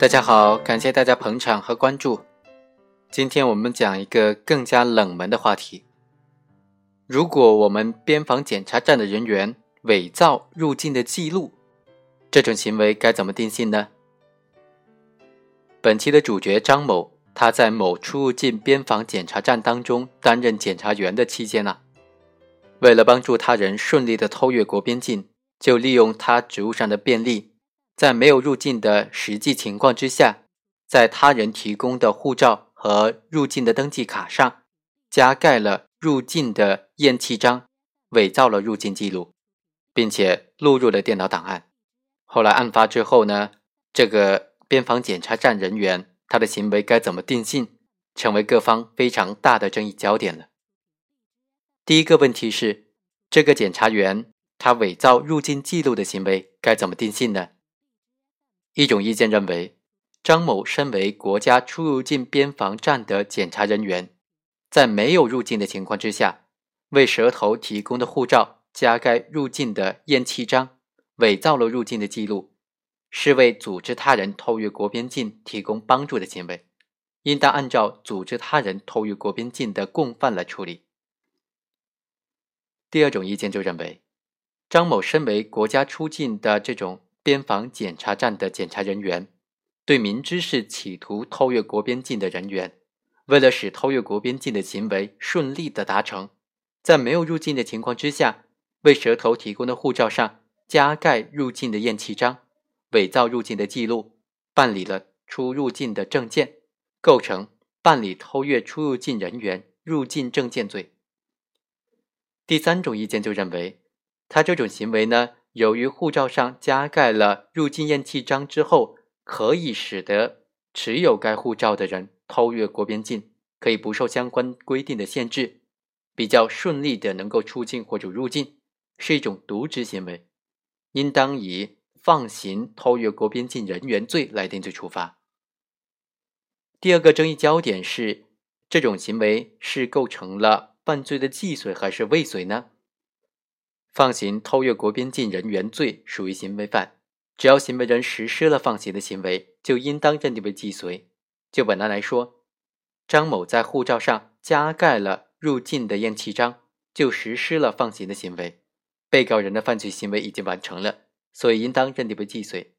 大家好，感谢大家捧场和关注。今天我们讲一个更加冷门的话题：如果我们边防检查站的人员伪造入境的记录，这种行为该怎么定性呢？本期的主角张某，他在某出入境边防检查站当中担任检查员的期间呢，为了帮助他人顺利的偷越国边境，就利用他职务上的便利。在没有入境的实际情况之下，在他人提供的护照和入境的登记卡上加盖了入境的验气章，伪造了入境记录，并且录入了电脑档案。后来案发之后呢，这个边防检查站人员他的行为该怎么定性，成为各方非常大的争议焦点了。第一个问题是，这个检查员他伪造入境记录的行为该怎么定性呢？一种意见认为，张某身为国家出入境边防站的检查人员，在没有入境的情况之下，为蛇头提供的护照加盖入境的验气章，伪造了入境的记录，是为组织他人偷越国边境提供帮助的行为，应当按照组织他人偷越国边境的共犯来处理。第二种意见就认为，张某身为国家出境的这种。边防检查站的检查人员，对明知是企图偷越国边境的人员，为了使偷越国边境的行为顺利的达成，在没有入境的情况之下，为蛇头提供的护照上加盖入境的验气章，伪造入境的记录，办理了出入境的证件，构成办理偷越出入境人员入境证件罪。第三种意见就认为，他这种行为呢？由于护照上加盖了入境验气章之后，可以使得持有该护照的人偷越国边境，可以不受相关规定的限制，比较顺利的能够出境或者入境，是一种渎职行为，应当以放行偷越国边境人员罪来定罪处罚。第二个争议焦点是，这种行为是构成了犯罪的既遂还是未遂呢？放行偷越国边境人员罪属于行为犯，只要行为人实施了放行的行为，就应当认定为既遂。就本案来说，张某在护照上加盖了入境的验气章，就实施了放行的行为，被告人的犯罪行为已经完成了，所以应当认定为既遂。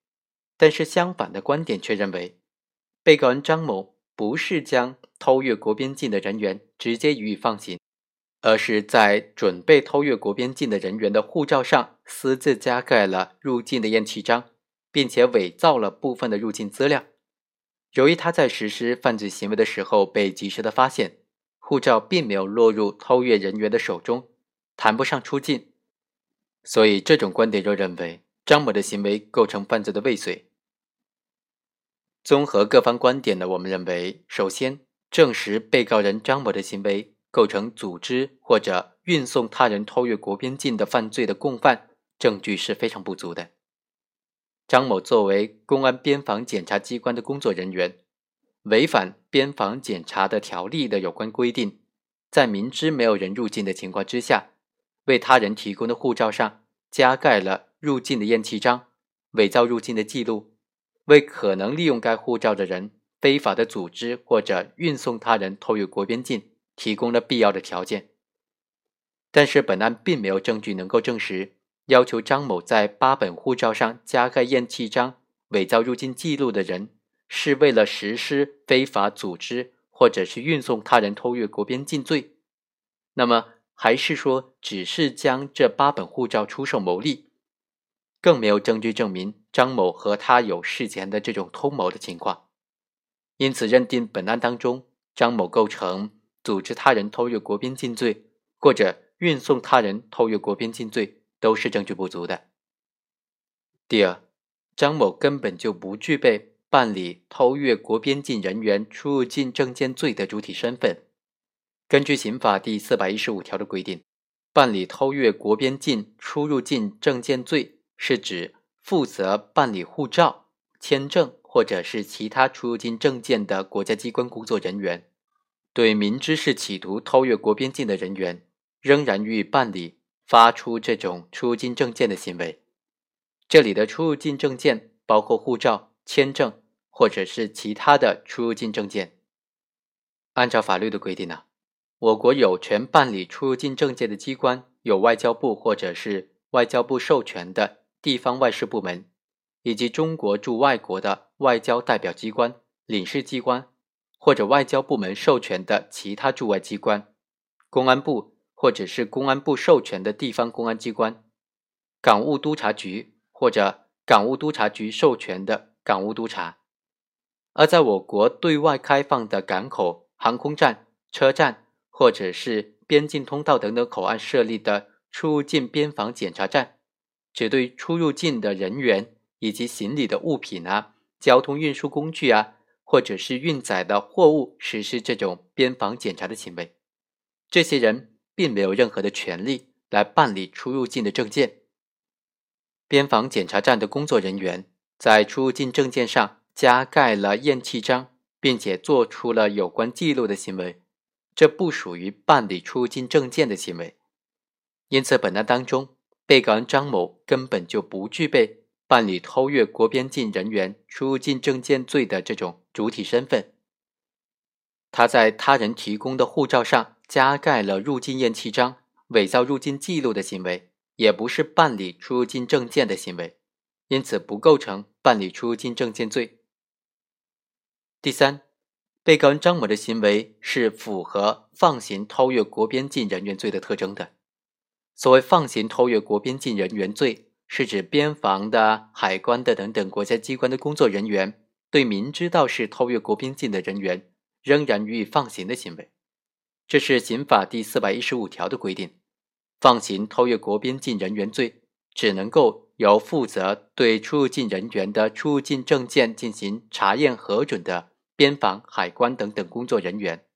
但是相反的观点却认为，被告人张某不是将偷越国边境的人员直接予以放行。而是在准备偷越国边境的人员的护照上私自加盖了入境的验气章，并且伪造了部分的入境资料。由于他在实施犯罪行为的时候被及时的发现，护照并没有落入偷越人员的手中，谈不上出境，所以这种观点就认为张某的行为构成犯罪的未遂。综合各方观点呢，我们认为，首先证实被告人张某的行为。构成组织或者运送他人偷越国边境的犯罪的共犯，证据是非常不足的。张某作为公安边防检查机关的工作人员，违反边防检查的条例的有关规定，在明知没有人入境的情况之下，为他人提供的护照上加盖了入境的验气章，伪造入境的记录，为可能利用该护照的人非法的组织或者运送他人偷越国边境。提供了必要的条件，但是本案并没有证据能够证实要求张某在八本护照上加盖验气章、伪造入境记录的人是为了实施非法组织或者是运送他人偷越国边境罪。那么，还是说只是将这八本护照出售牟利，更没有证据证明张某和他有事前的这种通谋的情况。因此，认定本案当中张某构成。组织他人偷越国边境罪，或者运送他人偷越国边境罪，都是证据不足的。第二，张某根本就不具备办理偷越国边境人员出入境证件罪的主体身份。根据刑法第四百一十五条的规定，办理偷越国边境出入境证件罪，是指负责办理护照、签证或者是其他出入境证件的国家机关工作人员。对明知是企图偷越国边境的人员，仍然予以办理发出这种出入境证件的行为，这里的出入境证件包括护照、签证或者是其他的出入境证件。按照法律的规定呢，我国有权办理出入境证件的机关有外交部或者是外交部授权的地方外事部门，以及中国驻外国的外交代表机关、领事机关，或者外交部门授权的其他驻外机关，公安部或者是公安部授权的地方公安机关，港务督察局或者港务督察局授权的港务督察。而在我国对外开放的港口。航空站、车站或者是边境通道等等口岸设立的出入境边防检查站，只对出入境的人员以及行李的物品啊、交通运输工具啊，或者是运载的货物实施这种边防检查的行为。这些人并没有任何的权利来办理出入境的证件。边防检查站的工作人员在出入境证件上加盖了验气章。并且做出了有关记录的行为，这不属于办理出入境证件的行为。因此，本案当中，被告人张某根本就不具备办理偷越国边境人员出入境证件罪的这种主体身份。他在他人提供的护照上加盖了入境验气章，伪造入境记录的行为，也不是办理出入境证件的行为，因此不构成办理出入境证件罪。第三，被告人张某的行为是符合放行偷越国边境人员罪的特征的。所谓放行偷越国边境人员罪，是指边防的、海关的等等国家机关的工作人员，对明知道是偷越国边境的人员，仍然予以放行的行为。这是刑法第四百一十五条的规定。放行偷越国边境人员罪，只能够由负责对出入境人员的出入境证件进行查验核准的。边防、海关等等工作人员，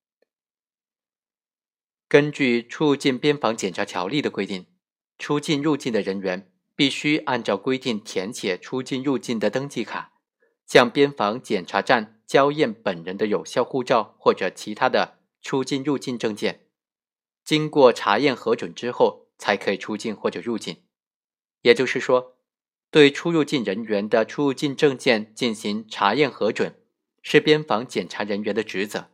根据《出入境边防检查条例》的规定，出境入境的人员必须按照规定填写出境入境的登记卡，向边防检查站交验本人的有效护照或者其他的出境入境证件，经过查验核准之后，才可以出境或者入境。也就是说，对出入境人员的出入境证件进行查验核准。是边防检查人员的职责。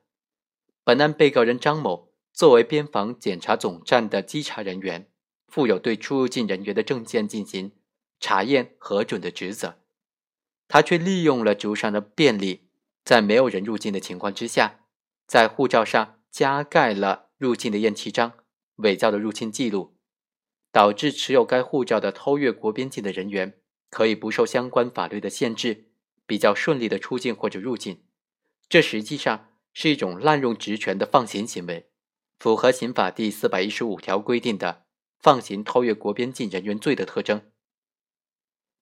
本案被告人张某作为边防检查总站的稽查人员，负有对出入境人员的证件进行查验核准的职责，他却利用了职务上的便利，在没有人入境的情况之下，在护照上加盖了入境的验气章，伪造的入境记录，导致持有该护照的偷越国边境的人员可以不受相关法律的限制。比较顺利的出境或者入境，这实际上是一种滥用职权的放行行为，符合刑法第四百一十五条规定的放行偷越国边境人员罪的特征。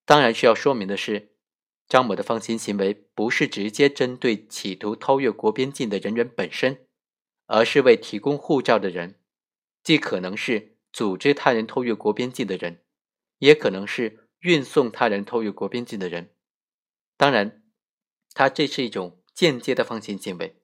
当然需要说明的是，张某的放行行为不是直接针对企图偷越国边境的人员本身，而是为提供护照的人，既可能是组织他人偷越国边境的人，也可能是运送他人偷越国边境的人。当然，他这是一种间接的放行行为。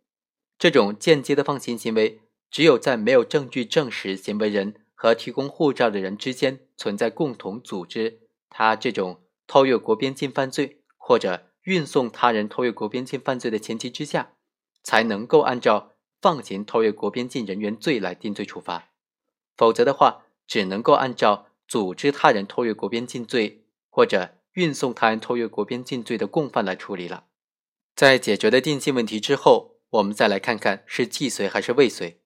这种间接的放行行为，只有在没有证据证实行为人和提供护照的人之间存在共同组织他这种偷越国边境犯罪，或者运送他人偷越国边境犯罪的前提之下，才能够按照放行偷越国边境人员罪来定罪处罚。否则的话，只能够按照组织他人偷越国边境罪或者。运送他人偷越国边境罪的共犯来处理了。在解决了定性问题之后，我们再来看看是既遂还是未遂。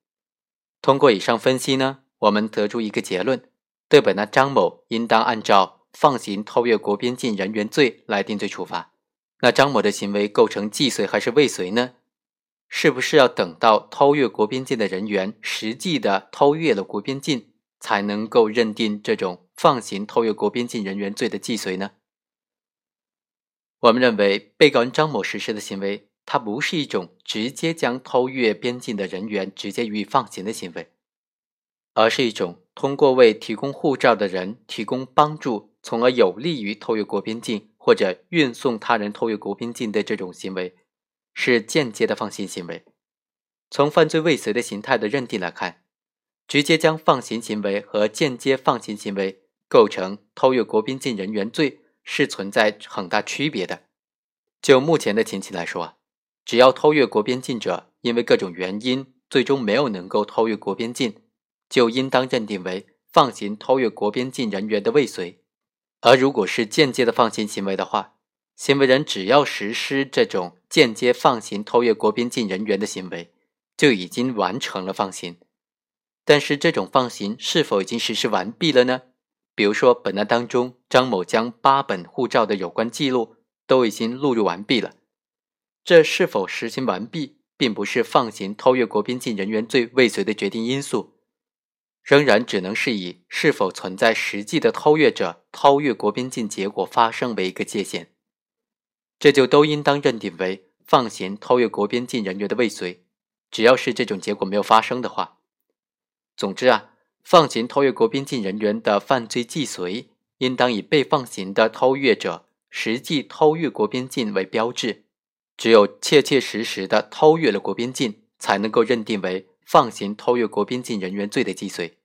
通过以上分析呢，我们得出一个结论：对本案张某应当按照放行偷越国边境人员罪来定罪处罚。那张某的行为构成既遂还是未遂呢？是不是要等到偷越国边境的人员实际的偷越了国边境，才能够认定这种放行偷越国边境人员罪的既遂呢？我们认为，被告人张某实施的行为，它不是一种直接将偷越边境的人员直接予以放行的行为，而是一种通过为提供护照的人提供帮助，从而有利于偷越国边境或者运送他人偷越国边境的这种行为，是间接的放行行为。从犯罪未遂的形态的认定来看，直接将放行行为和间接放行行为构成偷越国边境人员罪。是存在很大区别的。就目前的情形来说，只要偷越国边境者因为各种原因最终没有能够偷越国边境，就应当认定为放行偷越国边境人员的未遂。而如果是间接的放行行为的话，行为人只要实施这种间接放行偷越国边境人员的行为，就已经完成了放行。但是这种放行是否已经实施完毕了呢？比如说，本案当中，张某将八本护照的有关记录都已经录入完毕了，这是否实行完毕，并不是放行偷越国边境人员罪未遂的决定因素，仍然只能是以是否存在实际的偷越者偷越国边境结果发生为一个界限，这就都应当认定为放行偷越国边境人员的未遂。只要是这种结果没有发生的话。总之啊，放行偷越国边境人员的犯罪既遂，应当以被放行的偷越者实际偷越国边境为标志。只有切切实实的偷越了国边境，才能够认定为放行偷越国边境人员罪的既遂。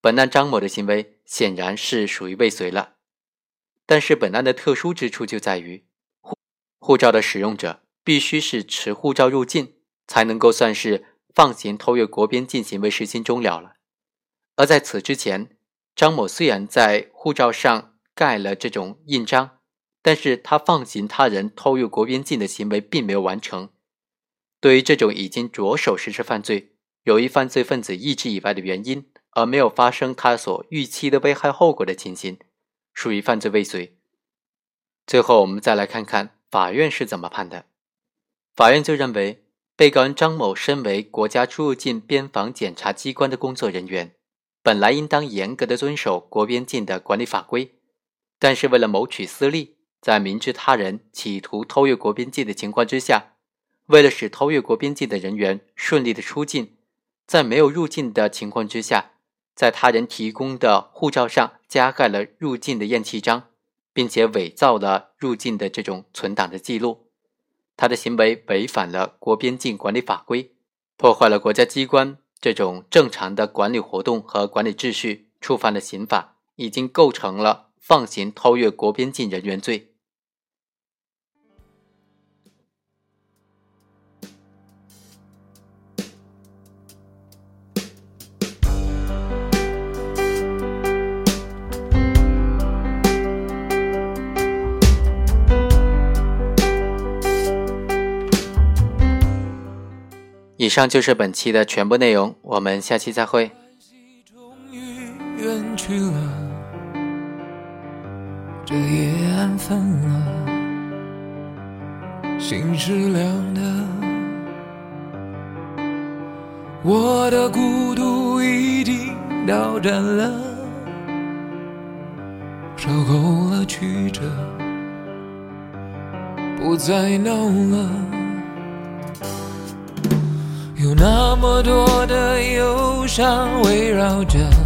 本案张某的行为显然是属于未遂了，但是本案的特殊之处就在于，护护照的使用者必须是持护照入境，才能够算是。放行偷越国边境行为实行终了了，而在此之前，张某虽然在护照上盖了这种印章，但是他放行他人偷越国边境的行为并没有完成。对于这种已经着手实施犯罪，由于犯罪分子意志以外的原因而没有发生他所预期的危害后果的情形，属于犯罪未遂。最后，我们再来看看法院是怎么判的。法院就认为。被告人张某身为国家出入境边防检查机关的工作人员，本来应当严格的遵守国边境的管理法规，但是为了谋取私利，在明知他人企图偷越国边境的情况之下，为了使偷越国边境的人员顺利的出境，在没有入境的情况之下，在他人提供的护照上加盖了入境的验气章，并且伪造了入境的这种存档的记录。他的行为违反了国边境管理法规，破坏了国家机关这种正常的管理活动和管理秩序，触犯了刑法，已经构成了放行偷越国边境人员罪。上就是本期的全部内容，我们下期再会。这夜暗分了，心是凉的，我的孤独已经到站了，受够了曲折，不再闹了。有那么多的忧伤围绕着。